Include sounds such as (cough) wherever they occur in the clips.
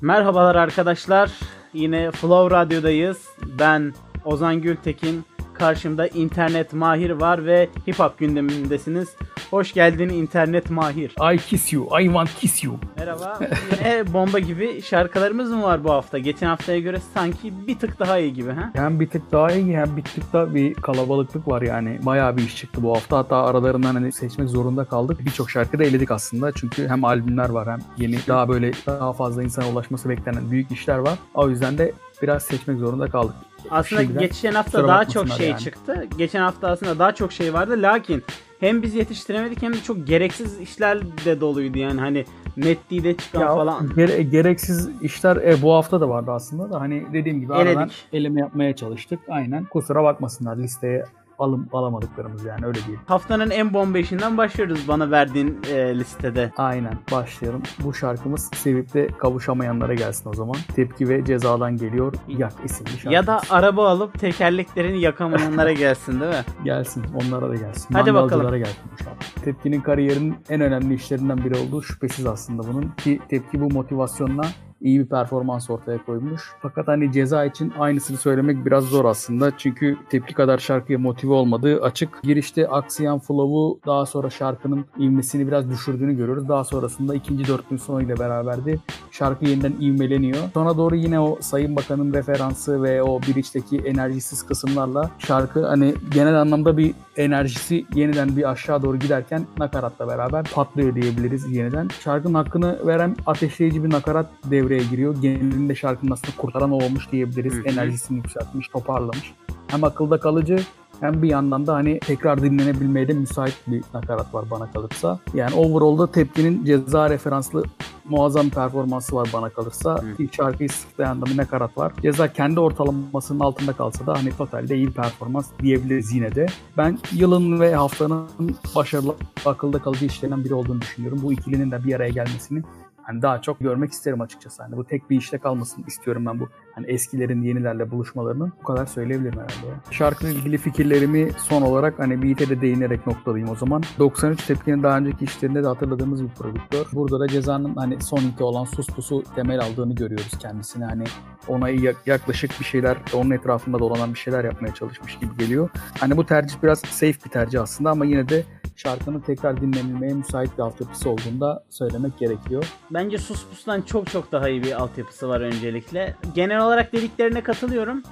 Merhabalar arkadaşlar. Yine Flow Radyo'dayız. Ben Ozan Gültekin. Karşımda internet mahir var ve hip hop gündemindesiniz. Hoş geldin internet mahir. I kiss you, I want kiss you. Merhaba. Yine (laughs) bomba gibi şarkılarımız mı var bu hafta? Geçen haftaya göre sanki bir tık daha iyi gibi ha? Hem bir tık daha iyi hem bir tık da bir kalabalıklık var yani. Bayağı bir iş çıktı bu hafta. Hatta aralarından hani seçmek zorunda kaldık. Birçok şarkı da eledik aslında. Çünkü hem albümler var hem yeni daha böyle daha fazla insana ulaşması beklenen büyük işler var. O yüzden de biraz seçmek zorunda kaldık. Aslında Şimdiden geçen hafta daha çok şey yani. çıktı. Geçen hafta aslında daha çok şey vardı. Lakin hem biz yetiştiremedik hem de çok gereksiz işler de doluydu yani hani Netdi'de çıkan Ya, falan. gere- gereksiz işler e, bu hafta da vardı aslında da hani dediğim gibi aradan Eledik. eleme yapmaya çalıştık. Aynen. Kusura bakmasınlar listeye alım alamadıklarımız yani öyle değil. Haftanın en bomba işinden başlıyoruz bana verdiğin e, listede. Aynen başlayalım. Bu şarkımız sevip de kavuşamayanlara gelsin o zaman. Tepki ve cezadan geliyor. Yak isimli şarkımız. Ya da araba alıp tekerleklerini yakamayanlara gelsin değil mi? (laughs) gelsin onlara da gelsin. Hadi bakalım. gelsin bu şarkı. Tepkinin kariyerinin en önemli işlerinden biri olduğu şüphesiz aslında bunun. Ki Tepki bu motivasyonla iyi bir performans ortaya koymuş. Fakat hani ceza için aynısını söylemek biraz zor aslında. Çünkü tepki kadar şarkıya motive olmadığı açık. Girişte aksayan flow'u daha sonra şarkının ivmesini biraz düşürdüğünü görüyoruz. Daha sonrasında ikinci dörtlüğün sonuyla beraber de şarkı yeniden ivmeleniyor. Sonra doğru yine o Sayın Bakan'ın referansı ve o bridge'deki enerjisiz kısımlarla şarkı hani genel anlamda bir enerjisi yeniden bir aşağı doğru giderken nakaratla beraber patlıyor diyebiliriz yeniden. Şarkının hakkını veren ateşleyici bir nakarat devreye giriyor. Genelinde şarkının aslında kurtaran o olmuş diyebiliriz. Hı hı. Enerjisini yükseltmiş, toparlamış. Hem akılda kalıcı hem bir yandan da hani tekrar dinlenebilmeye de müsait bir nakarat var bana kalırsa. Yani overall'da tepkinin ceza referanslı muazzam performansı var bana kalırsa. Hı. İlk şarkıyı sırtlayan da bir nakarat var. Ceza kendi ortalamasının altında kalsa da hani totalde iyi performans diyebiliriz yine de. Ben yılın ve haftanın başarılı akılda kalıcı işlerinden biri olduğunu düşünüyorum. Bu ikilinin de bir araya gelmesini hani daha çok görmek isterim açıkçası. Hani bu tek bir işte kalmasın istiyorum ben bu hani eskilerin yenilerle buluşmalarını. Bu kadar söyleyebilirim herhalde. ya. Şarkıyla ilgili fikirlerimi son olarak hani beat'e de değinerek noktalayayım o zaman. 93 Tepki'nin daha önceki işlerinde de hatırladığımız bir prodüktör. Burada da Ceza'nın hani son hiti olan Sus Pus'u temel aldığını görüyoruz kendisine. Hani ona yak- yaklaşık bir şeyler, onun etrafında dolanan bir şeyler yapmaya çalışmış gibi geliyor. Hani bu tercih biraz safe bir tercih aslında ama yine de şarkının tekrar dinlenilmeye müsait bir altyapısı olduğunda söylemek gerekiyor. Bence Sus Pus'tan çok çok daha iyi bir altyapısı var öncelikle. Genel olarak dediklerine katılıyorum.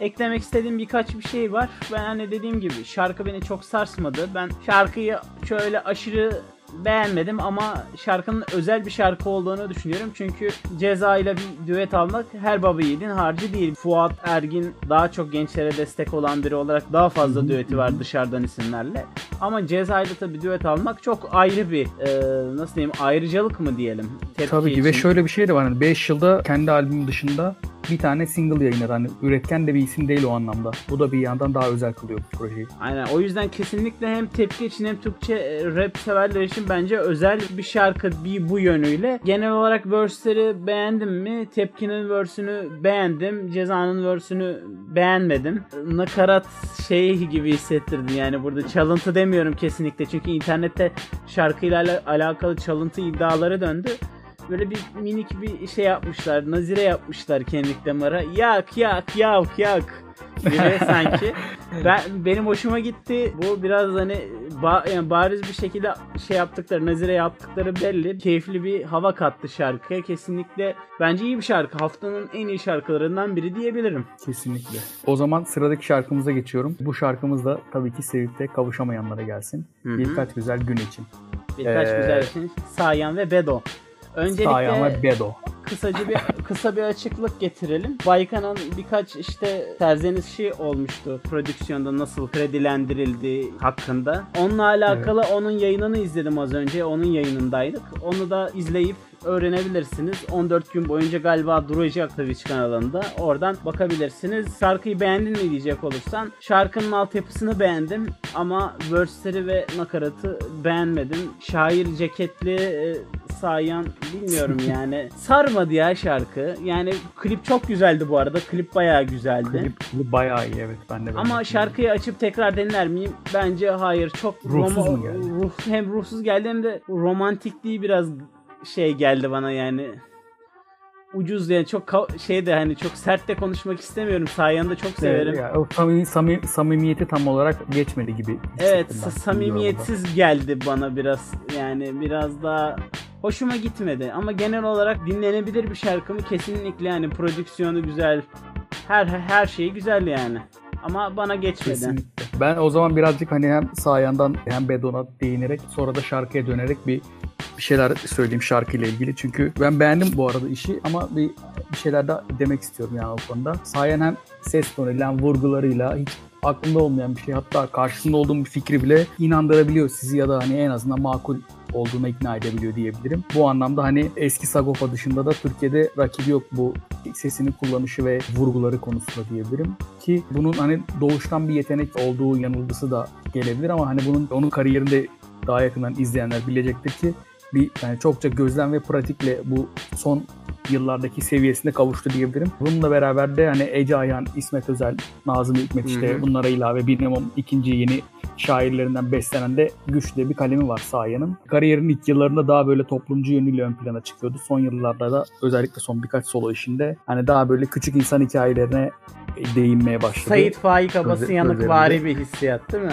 Eklemek istediğim birkaç bir şey var. Ben hani dediğim gibi şarkı beni çok sarsmadı. Ben şarkıyı şöyle aşırı beğenmedim ama şarkının özel bir şarkı olduğunu düşünüyorum. Çünkü Ceza ile bir düet almak her baba yiğidin harcı değil. Fuat Ergin daha çok gençlere destek olan biri olarak daha fazla düeti var dışarıdan isimlerle. Ama Ceza ile tabii düet almak çok ayrı bir e, nasıl diyeyim ayrıcalık mı diyelim. Tepki Tabii ki ve için. şöyle bir şey de var. Hani 5 yılda kendi albümü dışında bir tane single yayınladı. Hani üretken de bir isim değil o anlamda. Bu da bir yandan daha özel kılıyor bu projeyi. Aynen o yüzden kesinlikle hem tepki için hem Türkçe e, rap severler için bence özel bir şarkı bir bu yönüyle. Genel olarak verse'leri beğendim mi? Tepkinin verse'ünü beğendim. Ceza'nın verse'ünü beğenmedim. Nakarat şey gibi hissettirdi yani burada çalıntı demiyorum kesinlikle çünkü internette şarkıyla ala- alakalı çalıntı iddiaları döndü. Böyle bir minik bir şey yapmışlar. Nazire yapmışlar kendi damara. Yak yak yak yak gibi (laughs) sanki. Ben benim hoşuma gitti. Bu biraz hani ba- yani bariz bir şekilde şey yaptıkları, nazire yaptıkları belli. Keyifli bir hava kattı şarkıya. Kesinlikle bence iyi bir şarkı. Haftanın en iyi şarkılarından biri diyebilirim. Kesinlikle. O zaman sıradaki şarkımıza geçiyorum. Bu şarkımız da tabii ki sevip de kavuşamayanlara gelsin. Hı hı. Birkaç güzel gün için. Birkaç Ee, güzel şey. Sayan ve Bedo. Öncelikle Bedo. kısaca bir (laughs) kısa bir açıklık getirelim. Baykan'ın birkaç işte serzenişi olmuştu prodüksiyonda nasıl kredilendirildiği hakkında. Onunla alakalı onun yayınını izledim az önce. Onun yayınındaydık. Onu da izleyip öğrenebilirsiniz. 14 gün boyunca galiba duracak Twitch kanalında. Oradan bakabilirsiniz. Şarkıyı beğendin mi diyecek olursan. Şarkının altyapısını beğendim ama verse'leri ve nakaratı beğenmedim. Şair ceketli e, sayan bilmiyorum (laughs) yani. Sarmadı ya şarkı. Yani klip çok güzeldi bu arada. Klip bayağı güzeldi. Klip, klip bayağı iyi evet ben de Ama şarkıyı açıp tekrar dinler miyim? Bence hayır. Çok Ruhsuz mu geldi? Ruh, hem ruhsuz geldi hem de romantikliği biraz şey geldi bana yani. ucuz yani çok şey de hani çok sert de konuşmak istemiyorum. Sayan'ı da çok severim. Evet, ya, o samimi, samimi- samimiyeti tam olarak geçmedi gibi. Evet samimiyetsiz geldi bana biraz. Yani biraz daha hoşuma gitmedi. Ama genel olarak dinlenebilir bir şarkı mı? Kesinlikle yani prodüksiyonu güzel. Her her şeyi güzel yani. Ama bana geçmedi. Kesinlikle. Ben o zaman birazcık hani hem Sayan'dan hem Bedon'a değinerek sonra da şarkıya dönerek bir bir şeyler söyleyeyim şarkıyla ilgili. Çünkü ben beğendim bu arada işi ama bir, bir şeyler daha demek istiyorum yani o konuda. Sayan hem ses tonuyla hem vurgularıyla hiç aklımda olmayan bir şey hatta karşısında olduğum bir fikri bile inandırabiliyor sizi ya da hani en azından makul olduğuna ikna edebiliyor diyebilirim. Bu anlamda hani eski Sagopa dışında da Türkiye'de rakibi yok bu sesinin kullanışı ve vurguları konusunda diyebilirim. Ki bunun hani doğuştan bir yetenek olduğu yanılgısı da gelebilir ama hani bunun onun kariyerinde daha yakından izleyenler bilecektir ki bir yani çokça gözlem ve pratikle bu son yıllardaki seviyesine kavuştu diyebilirim. Bununla beraber de hani Ece Ayhan, İsmet Özel, Nazım Hikmet işte Hı hı. bunlara ilave bir nemom ikinci yeni şairlerinden beslenen de güçlü bir kalemi var Sayan'ın. Kariyerinin ilk yıllarında daha böyle toplumcu yönüyle ön plana çıkıyordu. Son yıllarda da özellikle son birkaç solo işinde hani daha böyle küçük insan hikayelerine değinmeye başladı. Sait Faik Abası Özel- yanıkvari bir hissiyat değil mi?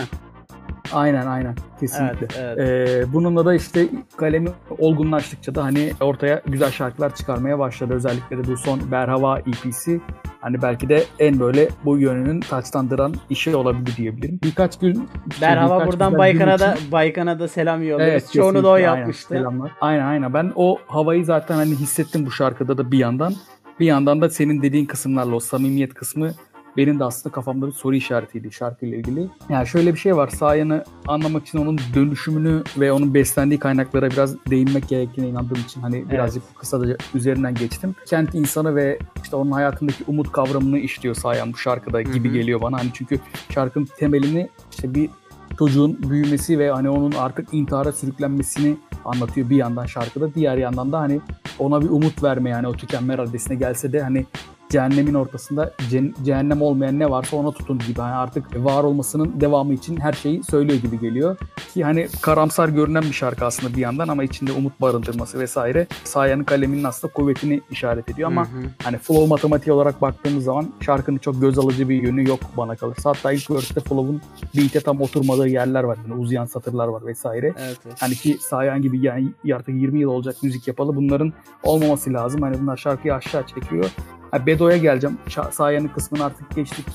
Aynen aynen kesinlikle. Evet, evet. Ee, bununla da işte kalemi olgunlaştıkça da hani ortaya güzel şarkılar çıkarmaya başladı. Özellikle de bu son Berhava EP'si hani belki de en böyle bu yönünün taçlandıran işi olabilir diyebilirim. Birkaç gün Berhava birkaç buradan Baykan'a da için- Baykan'a da selam yolluyoruz. Evet, Çoğunu da o kesinlikle, aynen. yapmıştı. Selamlar. Aynen aynen. Ben o havayı zaten hani hissettim bu şarkıda da bir yandan. Bir yandan da senin dediğin kısımlarla o samimiyet kısmı benim de aslında kafamda bir soru işaretiydi şarkıyla ilgili. Yani şöyle bir şey var. Sayan'ı anlamak için onun dönüşümünü ve onun beslendiği kaynaklara biraz değinmek gerektiğine inandığım için hani birazcık kısaca üzerinden geçtim. Kent insanı ve işte onun hayatındaki umut kavramını işliyor Sayan bu şarkıda gibi Hı hı. geliyor bana. Hani çünkü şarkının temelini işte bir çocuğun büyümesi ve hani onun artık intihara sürüklenmesini anlatıyor bir yandan şarkıda. Diğer yandan da hani ona bir umut verme yani o tükenme raddesine gelse de hani cehennemin ortasında cehennem olmayan ne varsa ona tutun gibi. Hani artık var olmasının devamı için her şeyi söylüyor gibi geliyor. Ki hani karamsar görünen bir şarkı aslında bir yandan ama içinde umut barındırması vesaire. Sayan'ın kaleminin aslında kuvvetini işaret ediyor ama Hı hı. Hani flow matematiği olarak baktığımız zaman şarkının çok göz alıcı bir yönü yok bana kalırsa. Hatta ilk verse'te flow'un beat'e tam oturmadığı yerler var. Yani uzayan satırlar var vesaire. Evet, evet. Hani ki Sayan gibi yani artık 20 yıl olacak müzik yapalı. Bunların olmaması lazım. Hani bunlar şarkıyı aşağı çekiyor. Ha, Bedo'ya geleceğim. Sayan'ın kısmını artık geçtik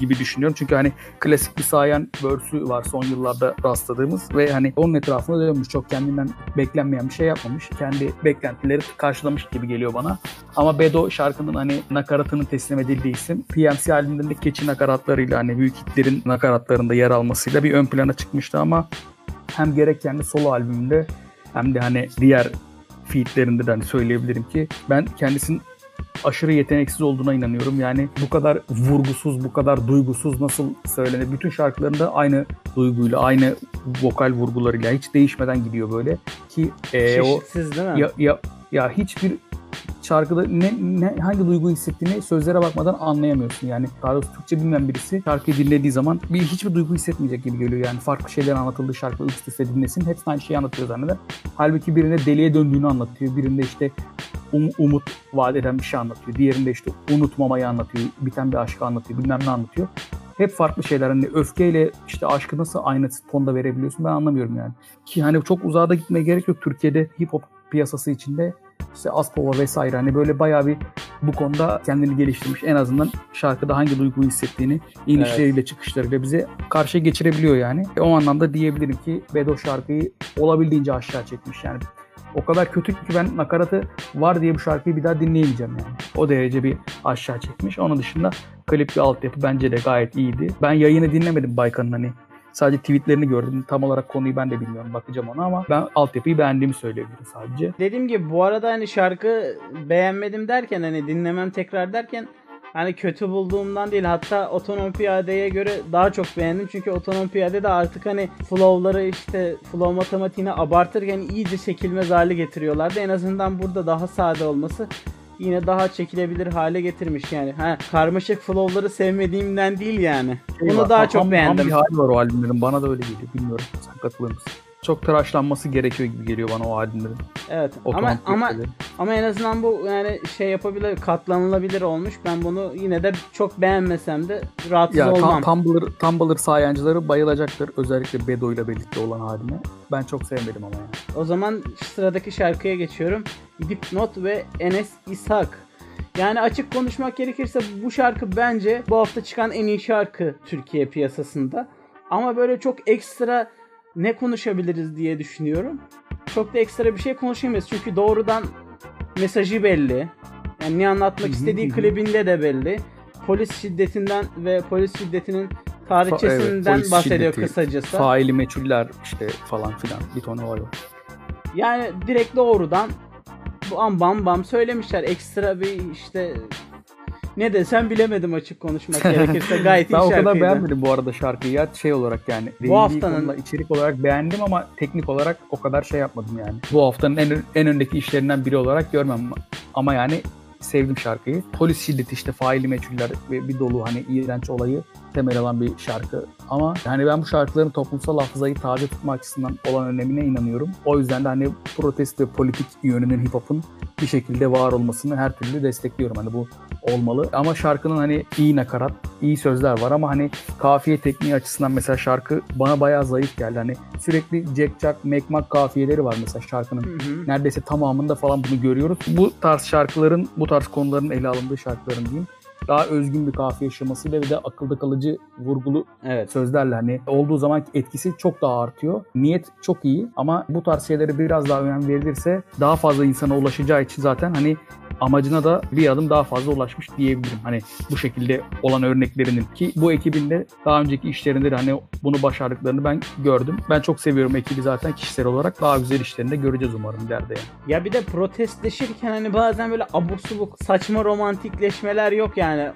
gibi düşünüyorum. Çünkü hani klasik bir Sayan verse'ü var son yıllarda rastladığımız ve hani onun etrafında dönmüş. Çok kendinden beklenmeyen bir şey yapmamış. Kendi beklentileri karşılamış gibi geliyor bana. Ama Bedo şarkının hani nakaratının teslim edildiği isim. PMC albümünde keçi nakaratlarıyla hani büyük hitlerin nakaratlarında yer almasıyla bir ön plana çıkmıştı ama hem gerek kendi solo albümünde hem de hani diğer featlerinde de hani söyleyebilirim ki ben kendisinin aşırı yeteneksiz olduğuna inanıyorum. Yani bu kadar vurgusuz, bu kadar duygusuz nasıl söylenir? Bütün şarkılarında aynı duyguyla, aynı vokal vurgularıyla hiç değişmeden gidiyor böyle. Ki e, o değil mi? ya, ya, ya hiçbir şarkıda ne, ne hangi duyguyu hissettiğini sözlere bakmadan anlayamıyorsun. Yani daha doğrusu Türkçe bilmeyen birisi şarkıyı dinlediği zaman bir hiçbir duygu hissetmeyecek gibi geliyor. Yani farklı şeyler anlatıldığı şarkı üst üste dinlesin. Hepsi aynı şeyi anlatıyor zanneder. Halbuki birinde deliye döndüğünü anlatıyor. Birinde işte um- umut vaat eden bir şey anlatıyor. Diğerinde işte unutmamayı anlatıyor. Biten bir aşkı anlatıyor. Bilmem ne anlatıyor. Hep farklı şeyler. Hani öfkeyle işte aşkı nasıl aynı tonda verebiliyorsun ben anlamıyorum yani. Ki hani çok uzağa da gitmeye gerek yok. Türkiye'de hip hop piyasası içinde işte Aspova vesaire hani böyle bayağı bir bu konuda kendini geliştirmiş. En azından şarkıda hangi duyguyu hissettiğini inişleriyle çıkışlarıyla bize karşı geçirebiliyor yani. E, o anlamda diyebilirim ki Bedo şarkıyı olabildiğince aşağı çekmiş yani. O kadar kötü ki ben nakaratı var diye bu şarkıyı bir daha dinleyemeyeceğim yani. O derece bir aşağı çekmiş. Onun dışında klip ve altyapı bence de gayet iyiydi. Ben yayını dinlemedim Baykan'ın hani Sadece tweetlerini gördüm. Tam olarak konuyu ben de bilmiyorum. Bakacağım ona ama ben altyapıyı beğendiğimi söyleyebilirim sadece. Dediğim gibi bu arada hani şarkı beğenmedim derken hani dinlemem tekrar derken hani kötü bulduğumdan değil hatta Otonom Piyade'ye göre daha çok beğendim çünkü Otonom Piyade de artık hani flow'ları işte flow matematiğini abartırken iyice çekilmez hale getiriyorlardı. En azından burada daha sade olması yine daha çekilebilir hale getirmiş yani. Ha, karmaşık flow'ları sevmediğimden değil yani. Şey Bunu daha çok beğendim. bir hali var o albümlerin. Bana da öyle geliyor. Bilmiyorum. Sen katılır mısın? Çok tıraşlanması gerekiyor gibi geliyor bana o albümlerin. Evet ama ama ama en azından bu yani şey yapabilir, katlanılabilir olmuş. Ben bunu yine de çok beğenmesem de rahatsız Ya olmam. Tumblr, Tumblr sayancıları bayılacaktır. Özellikle Bedo ile birlikte olan haline. Ben çok sevmedim ama yani. O zaman sıradaki şarkıya geçiyorum. Dipnot ve Enes İshak. Yani açık konuşmak gerekirse bu şarkı bence bu hafta çıkan en iyi şarkı Türkiye piyasasında. Ama böyle çok ekstra ne konuşabiliriz diye düşünüyorum. Çok da ekstra bir şey konuşamayız. Çünkü doğrudan mesajı belli. Yani ne anlatmak istediği klibinde de belli. Polis şiddetinden ve polis şiddetinin evet, tarihçesinden polis bahsediyor şiddeti, kısacası. Faili meçhuller işte falan filan bir ton var. Yani direkt doğrudan bu am bam bam söylemişler. Ekstra bir işte ne desem bilemedim açık konuşmak (laughs) gerekirse. Gayet iyi Ben o şarkıydı. kadar beğenmedim bu arada şarkıyı ya şey olarak yani. Bu haftanın- konuda içerik olarak beğendim ama teknik olarak o kadar şey yapmadım yani. Bu haftanın en, en öndeki işlerinden biri olarak görmem ama yani sevdim şarkıyı. Polis şiddeti işte faili meçhuller ve bir dolu hani iğrenç olayı temel alan bir şarkı. Ama yani ben bu şarkıların toplumsal hafızayı taze tutma açısından olan önemine inanıyorum. O yüzden de hani protest ve politik yönünün hip hop'un bir şekilde var olmasını her türlü destekliyorum. Hani bu olmalı. Ama şarkının hani iyi nakarat, iyi sözler var ama hani kafiye tekniği açısından mesela şarkı bana bayağı zayıf geldi. Hani sürekli Jack Jack, Mac kafiyeleri var mesela şarkının. Hı hı. Neredeyse tamamında falan bunu görüyoruz. Bu tarz şarkıların, bu tarz konuların ele alındığı şarkıların diyeyim. Daha özgün bir kafiye şemasıyla ve de akılda kalıcı vurgulu Evet. sözlerle hani olduğu zaman etkisi çok daha artıyor. Niyet çok iyi ama bu tarz şeylere biraz daha önem verilirse daha fazla insana ulaşacağı için zaten hani amacına da bir adım daha fazla ulaşmış diyebilirim. Hani bu şekilde olan örneklerinin ki bu ekibin de daha önceki işlerinde de hani bunu başardıklarını ben gördüm. Ben çok seviyorum ekibi zaten kişisel olarak. Daha güzel işlerini de göreceğiz umarım ileride yani. Ya bir de protestleşirken hani bazen böyle abuk subuk saçma romantikleşmeler yok yani.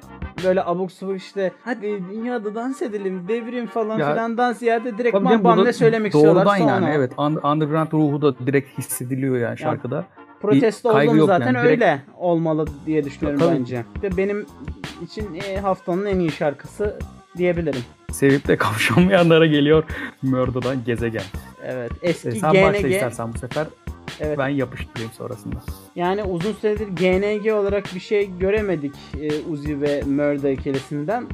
Böyle abuk subuk işte hadi dünyada dans edelim devrim falan Ya- filan dans ziyade direkt bam bam ne söylemek Doğrudan istiyorlar sonra. yani evet. Un- Underground ruhu da direkt hissediliyor yani şarkıda. Protesto yok zaten yani, direkt- öyle olmalı diye düşünüyorum Tabii. bence. De benim için e, haftanın en iyi şarkısı diyebilirim. Sevip de (laughs) kavuşamayanlara geliyor Murder'dan Gezegen. Evet. Eski E, sen başla GNG. istersen bu sefer Evet. ben yapıştırayım sonrasında. Yani uzun süredir GNG olarak bir şey göremedik e, Uzi ve Murda ikilisinden.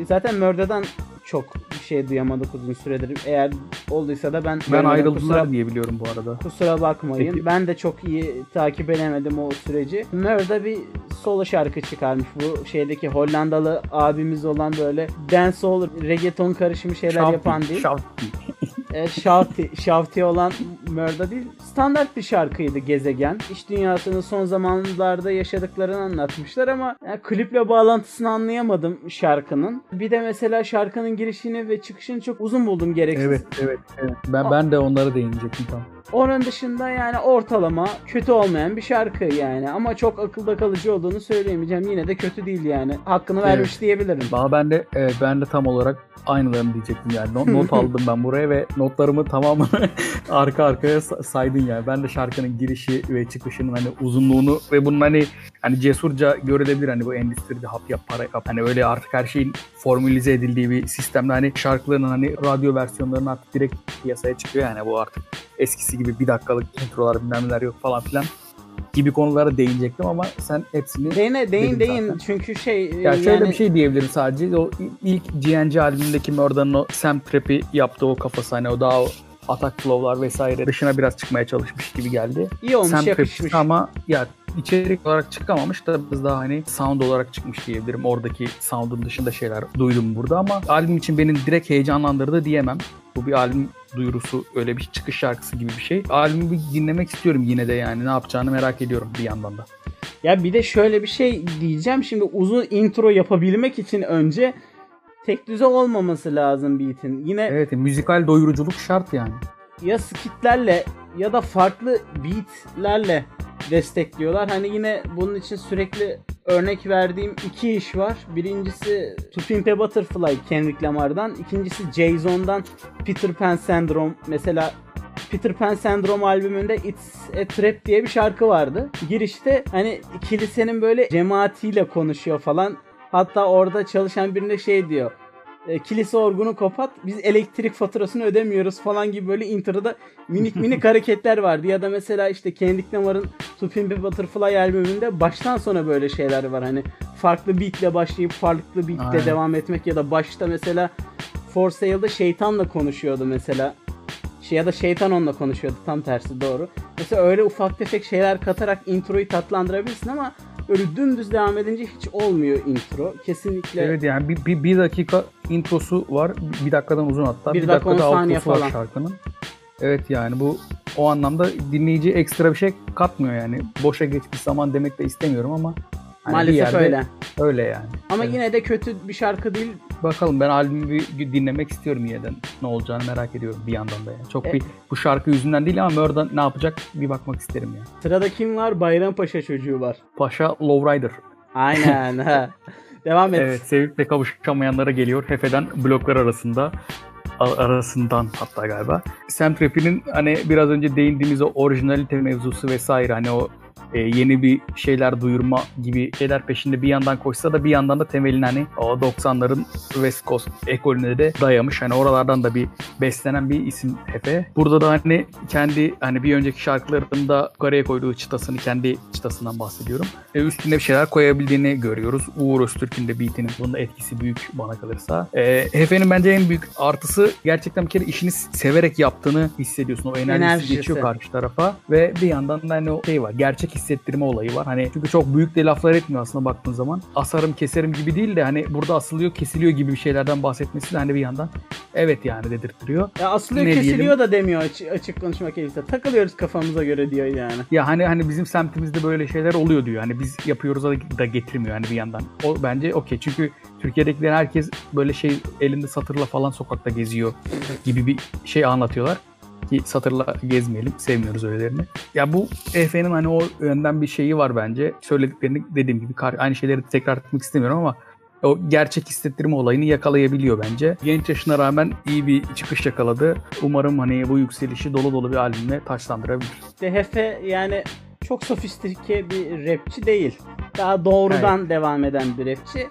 E, zaten Murda'dan çok bir şey duyamadık uzun süredir. Eğer olduysa da ben Ben ayrıldılar kusura, diye biliyorum bu arada. kusura bakmayın. Peki. Ben de çok iyi takip edemedim o süreci. Murda bir solo şarkı çıkarmış. Bu şeydeki Hollandalı abimiz olan böyle dancehall, reggaeton karışımı şeyler Şavti, yapan değil. şavti. (laughs) E, şavti, şavti olan Murda değil. Standart bir şarkıydı Gezegen. İş dünyasının son zamanlarda yaşadıklarını anlatmışlar ama yani kliple bağlantısını anlayamadım şarkının. Bir de mesela şarkının girişini ve çıkışını çok uzun buldum gereksiz. Evet, evet, evet. Ben, ben de onlara değinecektim tam. Onun dışında yani ortalama kötü olmayan bir şarkı yani ama çok akılda kalıcı olduğunu söyleyemeyeceğim. Yine de kötü değil yani. Hakkını Evet. vermiş diyebilirim. Bana ben de evet, ben de tam olarak aynılarını diyecektim yani. Not, not (laughs) aldım ben buraya ve notlarımı tamamını (laughs) arka arkaya sa- saydın yani. Ben de şarkının girişi ve çıkışının hani uzunluğunu ve bunun hani hani cesurca görülebilir hani bu endüstride hap yap para yap. Hani öyle artık her şeyin formülize edildiği bir sistemde hani şarkıların hani radyo versiyonlarının artık direkt piyasaya çıkıyor yani bu artık eskisi gibi bir dakikalık introlar bilmem neler yok falan filan gibi konulara değinecektim ama sen hepsini Değine, değin değin zaten. çünkü şey ya şöyle yani bir şey diyebilirim sadece. O ilk GNG albümündeki Murder'ın o Sam Trap'i yaptığı o kafası hani o daha o atak flow'lar vesaire dışına biraz çıkmaya çalışmış gibi geldi. iyi olmuş Sam yakışmış. Ama ya içerik olarak çıkamamış da biraz daha hani sound olarak çıkmış diyebilirim. Oradaki sound'un dışında şeyler duydum burada ama albüm için beni direkt heyecanlandırdı diyemem. Bu bir albüm duyurusu öyle bir çıkış şarkısı gibi bir şey. Albümü dinlemek istiyorum yine de yani ne yapacağını merak ediyorum bir yandan da. Ya bir de şöyle bir şey diyeceğim. Şimdi uzun intro yapabilmek için önce tek düze olmaması lazım beat'in. Yine Evet müzikal doyuruculuk şart yani. ya skitlerle ya da farklı beatlerle destekliyorlar. Hani yine bunun için sürekli örnek verdiğim iki iş var. Birincisi To Pimp a Butterfly Kendrick Lamar'dan. İkincisi Jay-Z'dan Peter Pan Syndrome. Mesela Peter Pan Syndrome albümünde It's a Trap diye bir şarkı vardı. Girişte hani kilisenin böyle cemaatiyle konuşuyor falan. Hatta orada çalışan birine şey diyor. E, kilise orgunu kapat biz elektrik faturasını ödemiyoruz falan gibi böyle introda minik (laughs) minik hareketler vardı. Ya da mesela işte Kendrick Lamar'ın To Pimp a Butterfly albümünde baştan sona böyle şeyler var. Hani farklı beatle başlayıp farklı beatle Aynen. devam etmek ya da başta mesela For Sale'da şeytanla konuşuyordu mesela. Şey ya da şeytan onunla konuşuyordu tam tersi doğru. Mesela öyle ufak tefek şeyler katarak introyu tatlandırabilirsin ama öyle dümdüz devam edince hiç olmuyor intro. Kesinlikle Evet yani bir, bir, bir dakika introsu var. Bir dakikadan uzun hatta. Bir Bir, dakika, dakikada on saniye outrosu var falan. şarkının. Evet yani bu o anlamda dinleyici ekstra bir şey katmıyor yani. Boşa geçmiş zaman demek de istemiyorum ama hani maalesef yerde öyle. Öyle yani. Ama Evet. yine de kötü bir şarkı değil. Bakalım ben albümü bir dinlemek istiyorum yeniden. Ne olacağını merak ediyorum bir yandan da yani. Çok E- bir bu şarkı yüzünden değil ama Mörda ne yapacak bir bakmak isterim yani. Sırada kim var? Bayrampaşa çocuğu var. Paşa Lowrider. Aynen. ha. (laughs) Devam et. Evet sevip de kavuşamayanlara geliyor. Hefe'den bloklar arasında arasından hatta galiba. Sam Trappi'nin hani biraz önce değindiğimiz o orijinalite mevzusu vesaire hani o e, yeni bir şeyler duyurma gibi şeyler peşinde bir yandan koşsa da bir yandan da temelini hani o 90'ların West Coast ekolüne de dayamış. Hani oralardan da bir beslenen bir isim Hefe. Burada da hani kendi hani bir önceki şarkılarında yukarıya koyduğu çıtasını kendi çıtasından bahsediyorum. E, üstüne bir şeyler koyabildiğini görüyoruz. Uğur Öztürk'ün de beatinin bunun etkisi büyük bana kalırsa. E, Hefe'nin bence en büyük artısı gerçekten bir kere işini severek yaptığını hissediyorsun. O enerjisi, Enerjisi. geçiyor karşı tarafa ve bir yandan da hani o şey var. Gerçek hissettirme olayı var. Hani çünkü çok büyük de laflar etmiyor aslında baktığın zaman. Asarım keserim gibi değil de hani burada asılıyor kesiliyor gibi bir şeylerden bahsetmesi de hani bir yandan evet yani dedirtiyor. Ya aslında Ne kesiliyor diyelim? da demiyor açık, açık konuşmak gerekirse. Takılıyoruz kafamıza göre diyor yani. Ya hani hani bizim semtimizde böyle şeyler oluyor diyor. Hani biz yapıyoruz da, da getirmiyor hani bir yandan. O bence okey. Çünkü Türkiye'dekiler herkes böyle şey elinde satırla falan sokakta geziyor gibi bir şey anlatıyorlar. Ki satırla gezmeyelim. Sevmiyoruz öylelerini. Ya bu EF'nin hani o yönden bir şeyi var bence. Söylediklerini dediğim gibi aynı şeyleri tekrar etmek istemiyorum ama o gerçek hissettirme olayını yakalayabiliyor bence. Genç yaşına rağmen iyi bir çıkış yakaladı. Umarım hani bu yükselişi dolu dolu bir albümle taçlandırabilir. İşte Hefe yani çok sofistike bir rapçi değil. Daha doğrudan devam eden bir rapçi.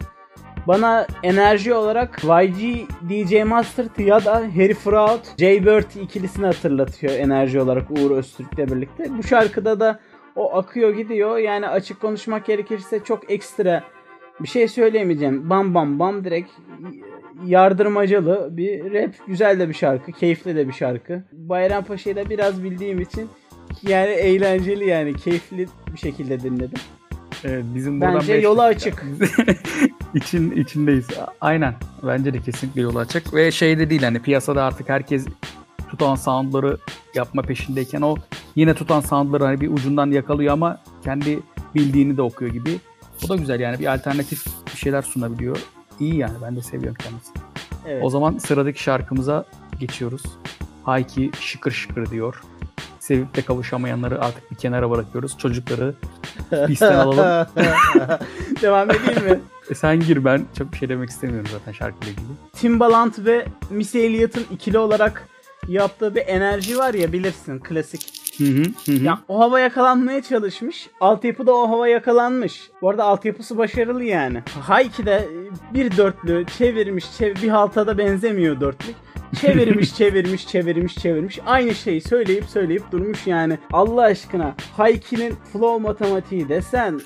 Bana enerji olarak YG, DJ Mustard ya da Harry Fraud, Jaybird ikilisini hatırlatıyor enerji olarak Uğur Öztürk'le birlikte. Bu şarkıda da o akıyor gidiyor. Yani açık konuşmak gerekirse çok ekstra bir şey söyleyemeyeceğim. Bam bam bam direkt yardırmacalı bir rap. Güzel de bir şarkı. Keyifli de bir şarkı. Bayrampaşa'yı da biraz bildiğim için yani eğlenceli yani keyifli bir şekilde dinledim. Evet, bizim buradan Bence beş yolu dakika. açık. (laughs) İçin, içindeyiz. Aynen. Bence de kesinlikle yolu açık. Ve şey de değil hani piyasada artık herkes tutan soundları yapma peşindeyken o yine tutan soundları hani bir ucundan yakalıyor ama kendi bildiğini de okuyor gibi. O da güzel yani bir alternatif bir şeyler sunabiliyor. İyi yani ben de seviyorum kendisini. Evet. O zaman sıradaki şarkımıza geçiyoruz. Hayki şıkır şıkır diyor. Sevip de kavuşamayanları artık bir kenara bırakıyoruz. Çocukları pistten alalım. (laughs) Devam edeyim mi? E sen gir ben çok bir şey demek istemiyorum zaten şarkıyla ilgili. Timbaland ve Missy Elliott'ın ikili olarak yaptığı bir enerji var ya bilirsin klasik. Hı, hı hı. Ya o hava yakalanmaya çalışmış. Altyapı da o hava yakalanmış. Bu arada altyapısı başarılı yani. Hayki de bir dörtlü çevirmiş, çev bir haltada benzemiyor dörtlük. Çevirmiş, çevirmiş, çevirmiş, çevirmiş. Aynı şeyi söyleyip söyleyip durmuş yani. Allah aşkına Hayki'nin flow matematiği desen,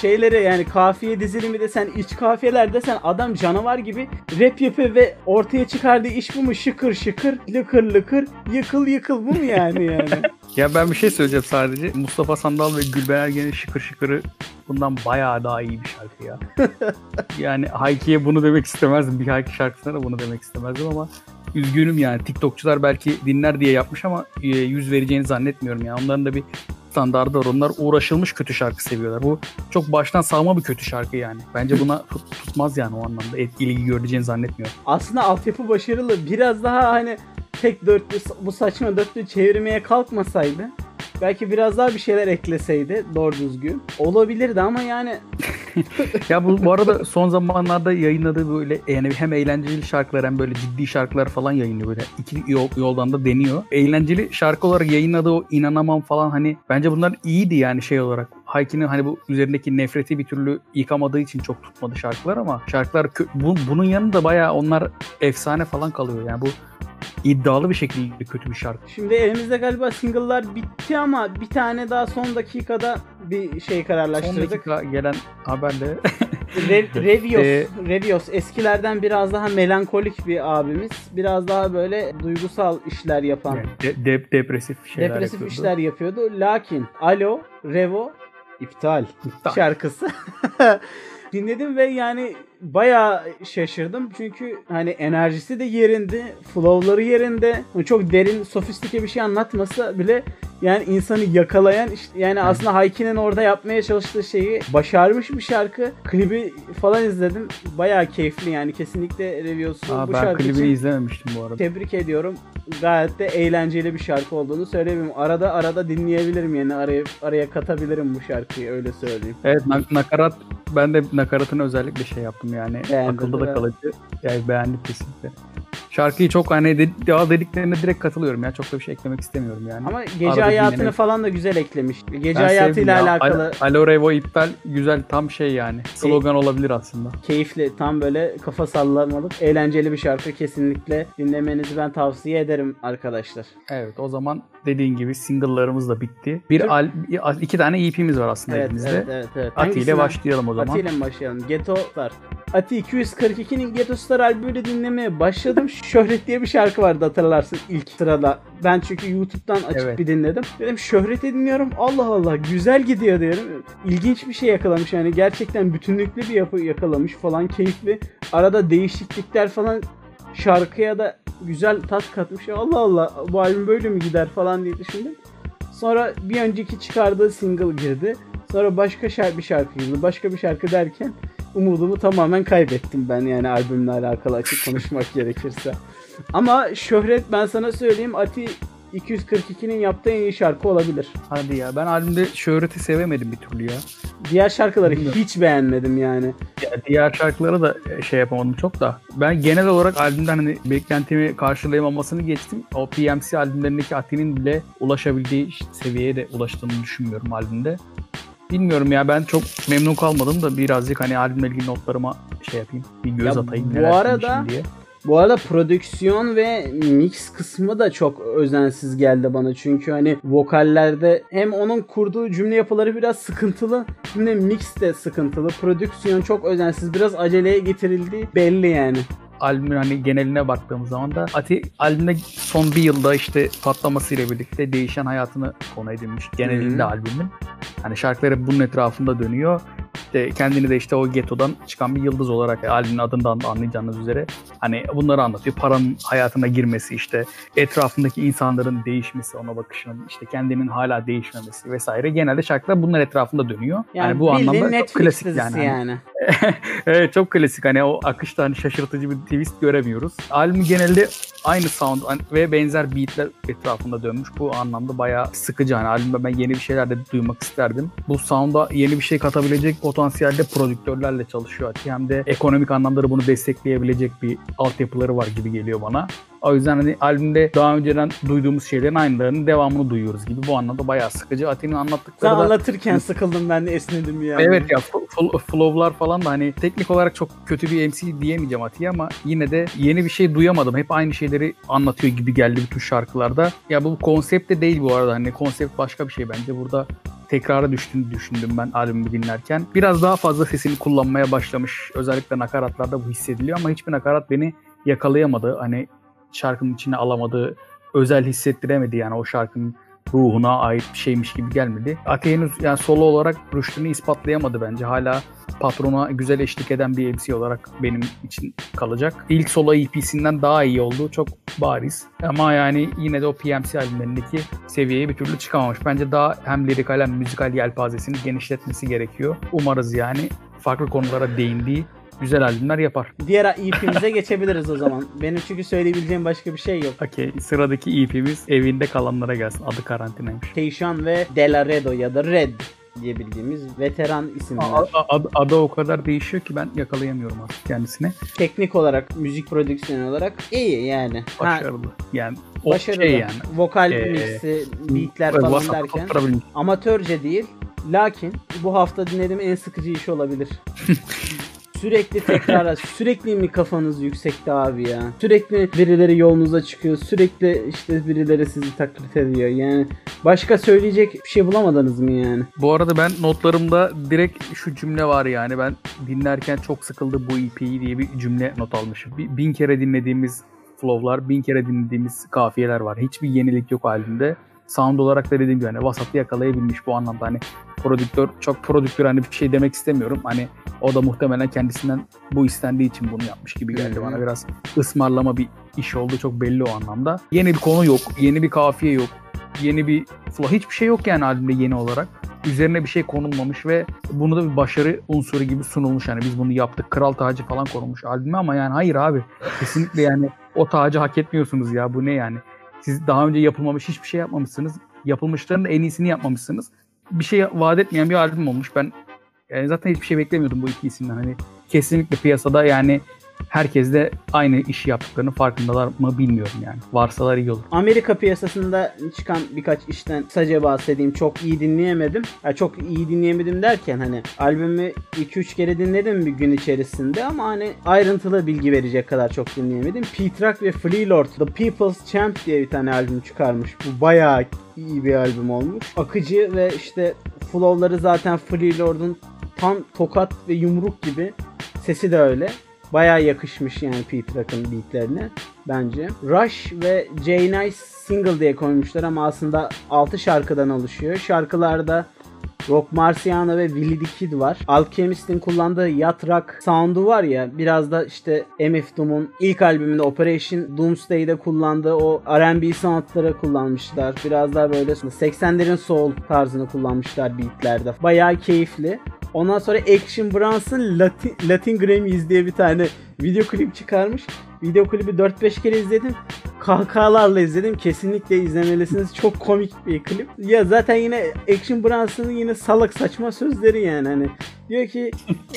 şeylere yani kafiye dizilimi desen, iç kafiyeler desen adam canavar gibi rap yapıyor ve ortaya çıkardığı iş bu mu? Şıkır şıkır, lıkır lıkır, yıkıl yıkıl bu mu yani yani? Ya ben bir şey söyleyeceğim sadece. Mustafa Sandal ve Gülben Ergen'in şıkır şıkırı bundan bayağı daha iyi bir şarkı ya. (laughs) yani Hayki'ye bunu demek istemezdim. Bir Hayki şarkısına da bunu demek istemezdim ama üzgünüm yani. TikTokçular belki dinler diye yapmış ama e, yüz vereceğini zannetmiyorum ya. Onların da bir standardı var. Onlar uğraşılmış kötü şarkı seviyorlar. Bu çok baştan sağma bir kötü şarkı yani. Bence buna tut- tutmaz yani o anlamda. Etkili göreceğini zannetmiyorum. aslında altyapı başarılı. Biraz daha hani tek dörtlü bu saçma dörtlü çevirmeye kalkmasaydı belki biraz daha bir şeyler ekleseydi doğru düzgün olabilirdi ama yani (laughs) ya bu, bu arada son zamanlarda yayınladığı böyle yani hem eğlenceli şarkılar hem böyle ciddi şarkılar falan yayınlıyor böyle iki yol, yoldan da deniyor. Eğlenceli şarkı olarak yayınladığı o inanamam falan hani bence bunlar iyiydi yani şey olarak. Hayki'nin hani bu üzerindeki nefreti bir türlü yıkamadığı için çok tutmadı şarkılar ama şarkılar bu, bunun yanında bayağı onlar efsane falan kalıyor. Yani bu iddialı bir şekilde kötü bir şarkı. Şimdi elimizde galiba single'lar bitti ama bir tane daha son dakikada bir şey Son kararlaştırdık. dakika gelen haberle Re- (laughs) Revios, Ee, Revios eskilerden biraz daha melankolik bir abimiz. Biraz daha böyle duygusal işler yapan, yani de- de- depresif şeyler depresif yapıyordu. işler yapıyordu. Lakin Alo, Revo, iptal, İptal. şarkısı. (laughs) Dinledim ve yani bayağı şaşırdım çünkü hani enerjisi de yerinde, flow'ları yerinde. Çok derin, sofistike bir şey anlatmasa bile yani insanı yakalayan işte yani aslında Hayki'nin orada yapmaya çalıştığı şeyi başarmış bir şarkı. Klibi falan izledim. Bayağı keyifli yani kesinlikle review'su Aa, bu ben şarkı klibini için izlememiştim bu arada. tebrik ediyorum. Gayet de eğlenceli bir şarkı olduğunu söyleyebilirim. Arada arada dinleyebilirim yani araya araya katabilirim bu şarkıyı öyle söyleyeyim. Evet na- nakarat ben de nakaratını özellikle şey yaptım yani Beğendin, akılda da kalıcı. Yani beğendim kesinlikle. Şarkıyı çok hani de- daha dediklerine direkt katılıyorum ya çok da bir şey eklemek istemiyorum yani. Ama gece Arada hayatını dinlemek- falan da güzel eklemiş. Gece Ben hayatıyla ya. alakalı Al- Alo Revo iptal güzel tam şey yani. Slogan olabilir aslında. keyifli, tam böyle kafa sallamalık, eğlenceli bir şarkı. Kesinlikle dinlemenizi ben tavsiye ederim arkadaşlar. Evet o zaman dediğin gibi single'larımız da bitti. Bir Türk- al, iki tane EP'miz var aslında Evet, elimizde. evet, evet, evet. Ati ile başlayalım o zaman. Ati ile başlayalım? Ghetto Star. Ati 242'nin Ghetto Star albümünü dinlemeye başladım. (laughs) Şöhret diye bir şarkı vardı hatırlarsın ilk sırada. Ben çünkü YouTube'dan açıp Evet. bir dinledim. Dedim Şöhret'i dinliyorum. Allah Allah güzel gidiyor diyorum. İlginç bir şey yakalamış yani. Gerçekten bütünlüklü bir yapı yakalamış falan keyifli. Arada değişiklikler falan şarkıya da güzel tat katmış. Allah Allah bu albüm böyle mi gider falan diye düşündüm. Sonra bir önceki çıkardığı single girdi. Sonra başka şarkı bir şarkı girdi. Başka bir şarkı derken umudumu tamamen kaybettim ben yani albümle alakalı açık konuşmak gerekirse. Ama şöhret ben sana söyleyeyim Ati 242'nin yaptığı en iyi şarkı olabilir. Hadi ya ben albümde şöhreti sevemedim bir türlü ya. Diğer şarkıları Bilmiyorum. hiç beğenmedim yani. Ya diğer şarkıları da şey yapamadım çok da. Ben genel olarak albümden hani beklentimi karşılayamamasını geçtim. O PMC albümlerindeki Ati'nin bile ulaşabildiği seviyeye de ulaştığını düşünmüyorum albümde. Bilmiyorum ya ben çok memnun kalmadım da birazcık hani albümle ilgili notlarıma şey yapayım. Bir göz Ya atayım. bu arada- diye. Bu arada prodüksiyon ve mix kısmı da çok özensiz geldi bana. Çünkü hani vokallerde hem onun kurduğu cümle yapıları biraz sıkıntılı de mix de sıkıntılı. Prodüksiyon çok özensiz. Biraz aceleye getirildiği belli yani. Albümün hani geneline baktığımız zaman da Ati albümde son bir yılda işte patlamasıyla birlikte değişen hayatını konu edinmiş. Genelinde Hı hı. albümün. Hani şarkıları bunun etrafında dönüyor. İşte kendini de işte o getodan çıkan bir yıldız olarak albümün adından da anlayacağınız üzere hani bunları anlatıyor. Paranın hayatına girmesi işte etrafındaki insanların değişmesi ona bakışının işte kendinin hala değişmemesi vesaire. Genelde şarkılar bunlar etrafında dönüyor. Yani, Yani, bu anlamda çok Netflix klasik dizisi yani. yani. Hani (laughs) evet çok klasik hani o akışta hani şaşırtıcı bir twist göremiyoruz. Albüm genelde aynı sound ve benzer beatler etrafında dönmüş. Bu anlamda bayağı sıkıcı hani albümde ben yeni bir şeyler de duymak isterdim. Bu sound'a yeni bir şey katabilecek potansiyelde prodüktörlerle çalışıyor. Hem de ekonomik anlamda da bunu destekleyebilecek bir altyapıları var gibi geliyor bana. O yüzden hani albümde daha önceden duyduğumuz şeylerin aynılarının devamını duyuyoruz gibi. Bu anlamda bayağı sıkıcı. Ati'nin Sen anlattıkları da anlatırken sıkıldım ben de esnedim yani. Evet ya fl- fl- flow'lar falan da hani teknik olarak çok kötü bir MC diyemeyeceğim Atiye ama yine de yeni bir şey duyamadım. Hep aynı şeyleri anlatıyor gibi geldi bütün şarkılarda. Ya bu konsept de değil bu arada hani konsept başka bir şey bence. Burada tekrara düştüğünü düşündüm ben albümü dinlerken. Biraz daha fazla sesini kullanmaya başlamış. Özellikle nakaratlarda bu hissediliyor ama hiçbir nakarat beni yakalayamadı. Hani şarkının içine alamadığı, özel hissettiremedi yani o şarkının ruhuna ait bir şeymiş gibi gelmedi. Ati henüz yani solo olarak rüştünü ispatlayamadı bence. Hala patrona güzel eşlik eden bir MC olarak benim için kalacak. İlk solo EP'sinden daha iyi olduğu çok bariz. Ama yani yine de o PMC albümlerindeki seviyeye bir türlü çıkamamış. Bence daha hem lirikal hem müzikal yelpazesini genişletmesi gerekiyor. Umarız yani farklı konulara değindiği güzel albümler yapar. Diğer EP'mize geçebiliriz o zaman. Benim çünkü söyleyebileceğim başka bir şey yok. Okey sıradaki EP'miz evinde kalanlara gelsin. Adı karantinaymış. Teyshan ve Delaredo ya da Red. diyebildiğimiz veteran isimler. Adı, adı o kadar değişiyor ki ben yakalayamıyorum artık kendisini. Teknik olarak, müzik prodüksiyonu olarak iyi yani. Başarılı. Ha, yani o başarılı. şey yani. Vokal ee, mixi, beatler falan derken amatörce değil. Lakin bu hafta dinlediğim en sıkıcı iş olabilir. (laughs) Sürekli tekrar (laughs) sürekli mi kafanız yüksekte abi ya? Sürekli birileri yolunuza çıkıyor. Sürekli işte birileri sizi taklit ediyor. Yani başka söyleyecek bir şey bulamadınız mı yani? Bu arada ben notlarımda direkt şu cümle var yani ben dinlerken çok sıkıldı bu EP'yi diye bir cümle not almışım. Bin kere dinlediğimiz flow'lar, bin kere dinlediğimiz kafiyeler var. Hiçbir yenilik yok halinde. Sound olarak da dediğim gibi hani vasatı yakalayabilmiş bu anlamda hani prodüktör çok prodüktör hani bir şey demek istemiyorum. Hani o da muhtemelen kendisinden bu istendiği için bunu yapmış gibi geldi bana. Biraz ısmarlama bir iş oldu çok belli o anlamda. Yeni bir konu yok, yeni bir kafiye yok, yeni bir flow hiçbir şey yok yani albümde yeni olarak. Üzerine bir şey konulmamış ve bunu da bir başarı unsuru gibi sunulmuş. Yani biz bunu yaptık. Kral tacı falan konulmuş albüme ama yani hayır abi. Kesinlikle yani o tacı hak etmiyorsunuz ya. Bu ne yani? Siz daha önce yapılmamış hiçbir şey yapmamışsınız. Yapılmışların en iyisini yapmamışsınız. Bir şey vaat etmeyen bir albüm olmuş. Ben yani zaten hiçbir şey beklemiyordum bu iki isimden. Hani kesinlikle piyasada yani herkes de aynı işi yaptıklarını farkındalar mı bilmiyorum yani. Varsalar iyi olur. Amerika piyasasında çıkan birkaç işten kısaca bahsedeyim. Çok iyi dinleyemedim. Yani çok iyi dinleyemedim derken hani albümü 2-3 kere dinledim bir gün içerisinde ama hani ayrıntılı bilgi verecek kadar çok dinleyemedim. Pete Rock ve Flea Lord The People's Champ diye bir tane albüm çıkarmış. Bu bayağı iyi bir albüm olmuş. Akıcı ve işte flow'ları zaten Flea Lord'un tam tokat ve yumruk gibi. Sesi de öyle. Baya yakışmış yani Pete Rock'ın beatlerine bence. Rush ve J Nice single diye koymuşlar ama aslında 6 şarkıdan oluşuyor. Şarkılarda Rock Marciano ve Willie the Kid var. Alchemist'in kullandığı yacht rock sound'u var ya biraz da işte MF Doom'un ilk albümünde Operation Doomsday'de kullandığı o R&B soundları kullanmışlar. Biraz daha böyle 80'lerin soul tarzını kullanmışlar beatlerde. Bayağı keyifli. Ondan sonra Action Bronson Latin, Latin Grammys diye bir tane video klip çıkarmış. Video klibi 4-5 kere izledim. Kahkahalarla izledim. Kesinlikle izlemelisiniz. Çok komik bir klip. Ya zaten yine Action Bronson'ın yine salak saçma sözleri yani hani. Diyor ki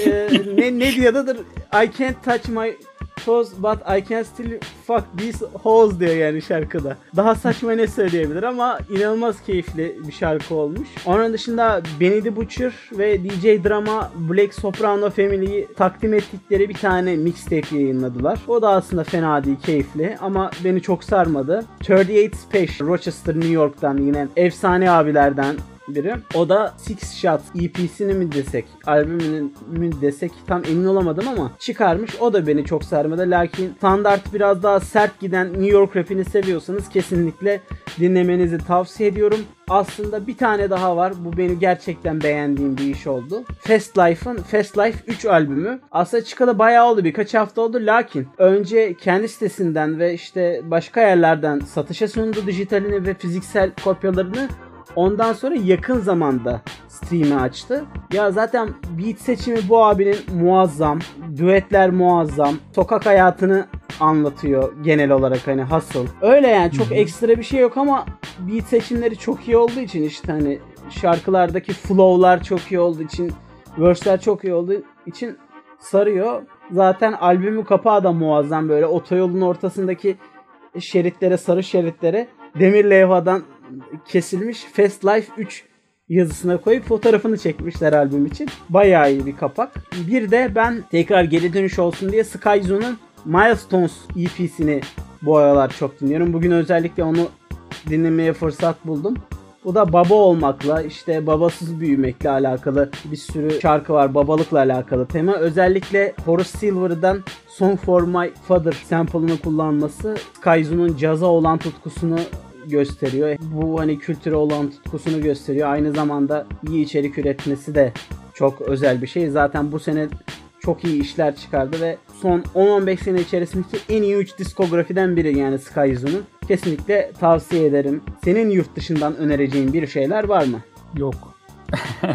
e, (laughs) ne ne diyordur? I can't touch my toes but I can still fuck these hoes diyor yani şarkıda. Daha saçma ne söyleyebilir ama inanılmaz keyifli bir şarkı olmuş. Onun dışında Benny the Butcher ve DJ Drama Black Soprano Family'yi takdim ettikleri bir tane mixtape yayınladılar. O da aslında fena değil, keyifli ama beni çok sarmadı. 38 Special Rochester, New York'tan yine efsane abilerden biri. O da Six Shot EP'sini mi desek, albümünün mü desek tam emin olamadım ama çıkarmış. O da beni çok sarmadı. Lakin standart biraz daha sert giden New York rapini seviyorsanız kesinlikle dinlemenizi tavsiye ediyorum. Aslında bir tane daha var. Bu benim gerçekten beğendiğim bir iş oldu. Fast Life'ın Fast Life 3 albümü. Aslında çıkalı bayağı oldu. Birkaç hafta oldu. Lakin önce kendi sitesinden ve işte başka yerlerden satışa sundu dijitalini ve fiziksel kopyalarını. Ondan sonra yakın zamanda stream'i açtı. Ya zaten beat seçimi bu abinin muazzam. Düetler muazzam. Sokak hayatını anlatıyor genel olarak hani hasıl. Öyle yani çok ekstra bir şey yok ama beat seçimleri çok iyi olduğu için işte hani şarkılardaki flow'lar çok iyi olduğu için verse'ler çok iyi olduğu için sarıyor. Zaten albümün kapağı da muazzam böyle otoyolun ortasındaki şeritlere sarı şeritlere demir levhadan kesilmiş Fast Life 3 yazısına koyup fotoğrafını çekmişler albüm için. Bayağı iyi bir kapak. Bir de ben tekrar geri dönüş olsun diye Skyzone'un Milestones EP'sini bu aralar çok dinliyorum. Bugün özellikle onu dinlemeye fırsat buldum. Bu da baba olmakla işte babasız büyümekle alakalı bir sürü şarkı var babalıkla alakalı tema. Özellikle Horace Silver'dan Song for My Father sample'ını kullanması Skyzo'nun caza olan tutkusunu gösteriyor. Bu hani kültüre olan tutkusunu gösteriyor. Aynı zamanda iyi içerik üretmesi de çok özel bir şey. Zaten bu sene çok iyi işler çıkardı ve son 10-15 sene içerisindeki en iyi 3 diskografiden biri yani Skyzo'nun. Kesinlikle tavsiye ederim. Senin yurt dışından önereceğin bir şeyler var mı? Yok. (laughs)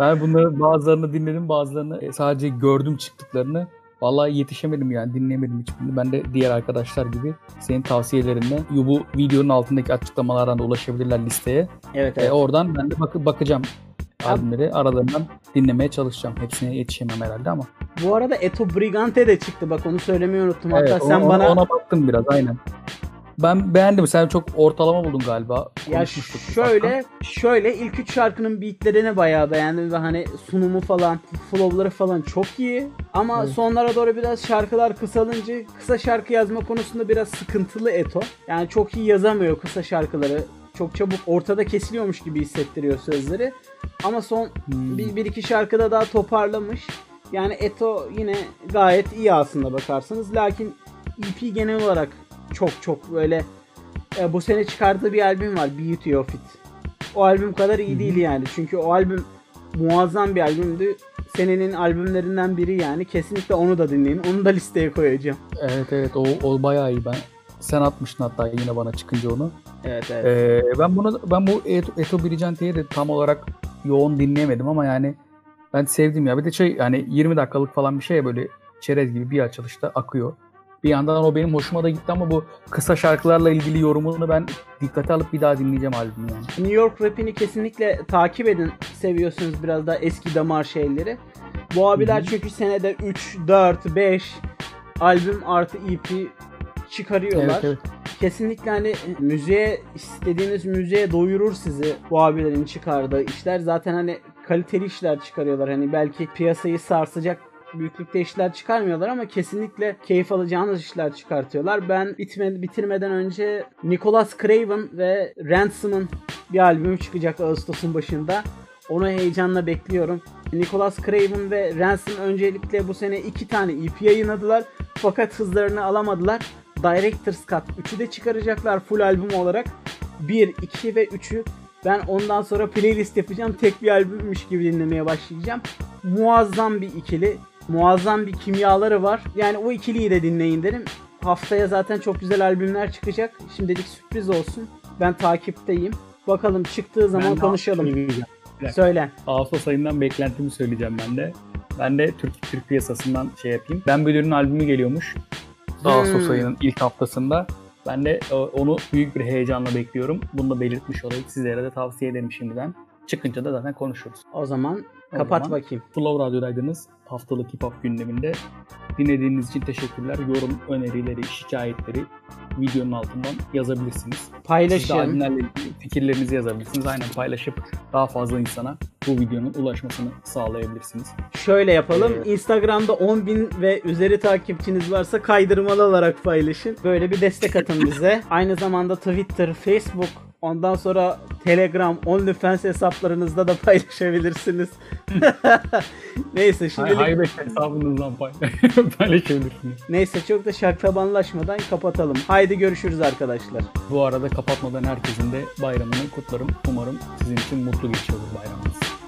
ben bunları bazılarını dinledim bazılarını sadece gördüm çıktıklarını. Vallahi yetişemedim yani dinleyemedim hiçbirini. Ben de diğer arkadaşlar gibi senin tavsiyelerinden bu videonun altındaki açıklamalardan da ulaşabilirler listeye. Evet, evet. E, oradan ben de bak bakacağım albümleri aralarından dinlemeye çalışacağım. Hepsine yetişemem herhalde ama. Bu arada Eto Brigante de çıktı bak onu söylemeyi unuttum. Hatta Evet, sen ona, bana ona baktım biraz aynen. Ben beğendim. Sen çok ortalama buldun galiba. Ya şöyle şöyle ilk üç şarkının beatlerini bayağı beğendim ve hani sunumu falan flowları falan çok iyi. Ama Evet. sonlara doğru biraz şarkılar kısalınca kısa şarkı yazma konusunda biraz sıkıntılı Eto. Yani çok iyi yazamıyor kısa şarkıları. Çok çabuk ortada kesiliyormuş gibi hissettiriyor sözleri. Ama son Hmm. bir, bir iki şarkıda daha toparlamış. Yani Eto yine gayet iyi aslında bakarsanız. Lakin EP genel olarak çok çok böyle e, bu sene çıkardığı bir albüm var Beauty of It. O albüm kadar iyi Hı hı. değil yani. Çünkü o albüm muazzam bir albümdü. Senenin albümlerinden biri yani. Kesinlikle onu da dinleyin. Onu da listeye koyacağım. Evet evet o, o bayağı iyi. Ben sen atmıştın hatta yine bana çıkınca onu. Evet evet. Ee, ben bunu ben bu Eto, Eto Brigante'yi de tam olarak yoğun dinleyemedim ama yani ben sevdim ya. Bir de şey yani 20 dakikalık falan bir şey böyle çerez gibi bir açılışta akıyor. Bir yandan o benim hoşuma da gitti ama bu kısa şarkılarla ilgili yorumunu ben dikkate alıp bir daha dinleyeceğim albümü yani. New York rapini kesinlikle takip edin. Seviyorsunuz biraz daha eski damar şeyleri. Bu abiler Hı hı. çünkü senede 3, 4, 5 albüm artı EP çıkarıyorlar. Evet evet. Kesinlikle hani müziğe istediğiniz müziğe doyurur sizi bu abilerin çıkardığı işler. Zaten hani kaliteli işler çıkarıyorlar. Hani belki piyasayı sarsacak büyüklükte işler çıkarmıyorlar ama kesinlikle keyif alacağınız işler çıkartıyorlar. Ben bitme, bitirmeden önce Nicholas Craven ve Ransom'ın bir albümü çıkacak Ağustos'un başında. Onu heyecanla bekliyorum. Nicholas Craven ve Ransom öncelikle bu sene iki tane EP yayınladılar. Fakat hızlarını alamadılar. Director's Cut 3'ü de çıkaracaklar full albüm olarak. 1, 2 ve 3'ü ben ondan sonra playlist yapacağım. Tek bir albümmüş gibi dinlemeye başlayacağım. Muazzam bir ikili. Muazzam bir kimyaları var. Yani o ikiliyi de dinleyin derim. Haftaya zaten çok güzel albümler çıkacak. Şimdilik sürpriz olsun. Ben takipteyim. Bakalım çıktığı zaman Ben konuşalım. şey. Söyle. Ağustos ayından beklentimi söyleyeceğim ben de. Ben de Türk Türk piyasasından şey yapayım. Ben Bülür'ün albümü geliyormuş. Ağustos Hmm. ayının ilk haftasında. Ben de onu büyük bir heyecanla bekliyorum. Bunu da belirtmiş olayım. Sizlere de tavsiye ederim şimdiden. Çıkınca da zaten konuşuruz. O zaman O kapat zaman- bakayım. Flow Radyo'daydınız. Haftalık hip hop gündeminde. Dinlediğiniz için teşekkürler. Yorum, önerileri, şikayetleri videonun altından yazabilirsiniz. Siz Paylaşın. ilgili fikirlerinizi yazabilirsiniz. Aynen paylaşıp daha fazla insana bu videonun ulaşmasını sağlayabilirsiniz. Şöyle yapalım. Evet. Instagram'da 10.000 ve üzeri takipçiniz varsa kaydırmalı olarak paylaşın. Böyle bir destek atın bize. (laughs) Aynı zamanda Twitter, Facebook, ondan sonra Telegram, OnlyFans hesaplarınızda da (laughs) paylaşabilirsiniz. (laughs) Neyse şimdilik Haybeş hesabınızdan pay (laughs) paylaşabilirsiniz. neyse çok da şarkıbanlaşmadan kapatalım. Haydi görüşürüz arkadaşlar. Bu arada kapatmadan herkesin de bayramını kutlarım. Umarım sizin için mutlu geçiyordur bayramınız.